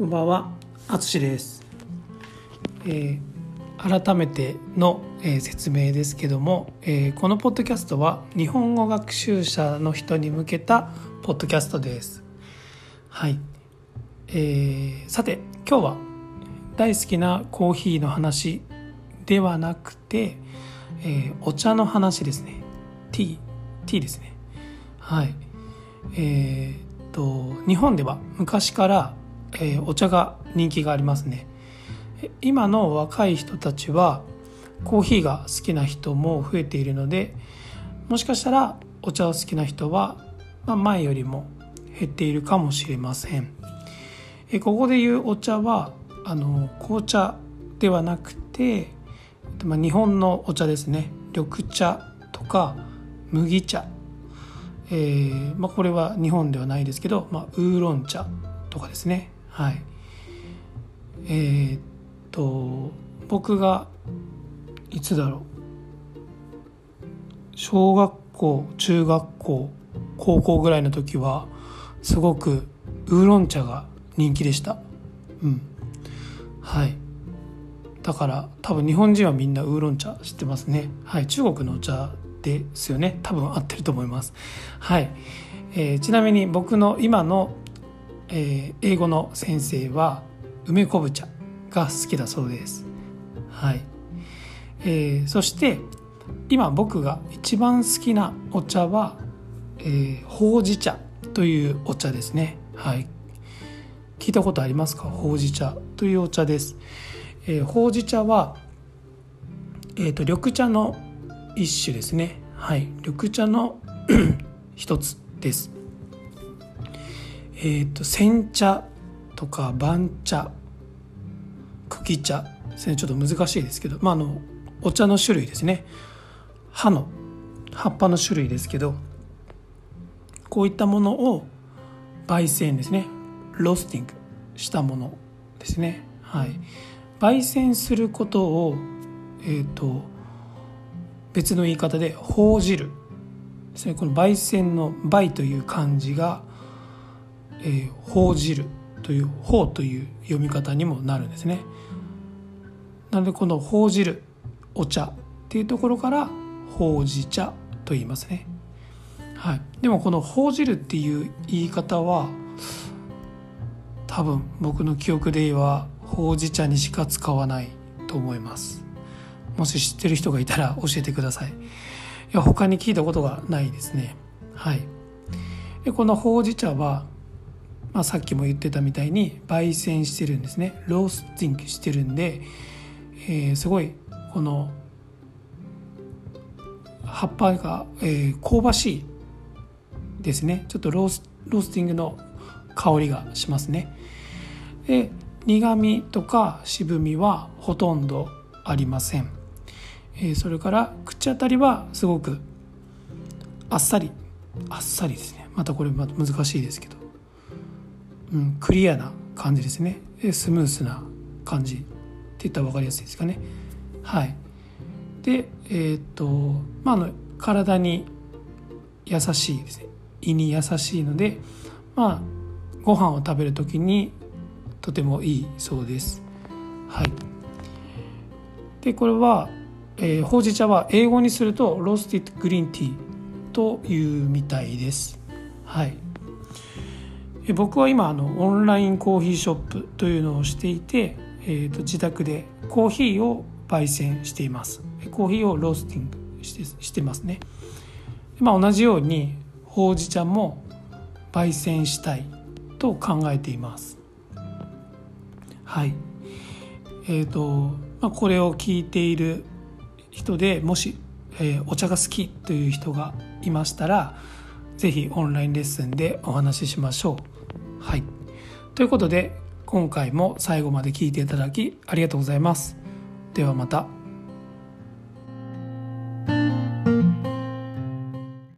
こんばんは、あつしです。えー改めての、えー説明ですけども、えーこのポッドキャストは日本語学習者の人に向けたポッドキャストです。はい。えーさて、今日は大好きなコーヒーの話ではなくて、えーお茶の話ですね。ティー、ティーですね。はい。えーっと日本では昔から、えーお茶が人気がありますね。今の若い人たちはコーヒーが好きな人も増えているのでもしかしたらお茶を好きな人は、まあ、前よりも減っているかもしれません。えここでいうお茶はあの紅茶ではなくて、まあ、日本のお茶ですね。緑茶とか麦茶。えーまあ、これは日本ではないですけど、まあ、ウーロン茶とかですね。はい。えーっと僕がいつだろう。小学校中学校高校ぐらいの時はすごくウーロン茶が人気でした。うん。はい。だから多分日本人はみんなウーロン茶知ってますね。はい。中国のお茶ですよね。多分合ってると思います。はい、えーちなみに僕の今の、えー英語の先生は梅昆布茶が好きだそうです。はい、えーそして今僕が一番好きなお茶は、えーほうじ茶というお茶ですね。はい。聞いたことありますか？ほうじ茶というお茶です、えーほうじ茶は、えー、と緑茶の一種ですね。はい。緑茶の 一つです。えっ、と煎茶とか番茶茎茶。ちょっと難しいですけど。まああのお茶の種類ですね。葉の葉っぱの種類ですけど。こういったものを焙煎ですね。ロスティングしたものですね。はい。焙煎することをえっ、と別の言い方でほ汁ですね。この焙煎の焙という漢字がえー、ほう汁という「ほう」という読み方にもなるんですね。なのでこのほう汁お茶っていうところからほうじ茶と言いますね。はい、でもこのほう汁っていう言い方は多分僕の記憶ではほうじ茶にしか使わないと思います。もし知ってる人がいたら教えてください。いや他に聞いたことがないですね。はい。でこのほうじ茶はまあ、さっきも言ってたみたいに焙煎してるんですね。ロースティングしてるんで、えーすごいこの葉っぱが、えー香ばしいですね。ちょっとロースロースティングの香りがしますね。で苦味とか渋みはほとんどありません、えーそれから口当たりはすごくあっさりあっさりですね。またこれ難しいですけど。うん、クリアな感じですね。でスムースな感じ。って言ったら分かりやすいですかね。はい。でえっ、とまああの体に優しいですね。胃に優しいのでまあご飯を食べる時にとてもいいそうです。はい。でこれは、えーほうじ茶は英語にするとロースティッドグリーンティーというみたいです。はい。え僕は今あのオンラインコーヒーショップというのをしていて、えー、と自宅でコーヒーを焙煎しています。コーヒーをロースティングしてしてますね、まあ、同じようにほうじ茶も焙煎したいと考えています。はい。えっ、と、まあ、これを聞いている人でもし、えーお茶が好きという人がいましたらぜひオンラインレッスンでお話ししましょう。はい。ということで今回も最後まで聞いていただきありがとうございます。ではまた。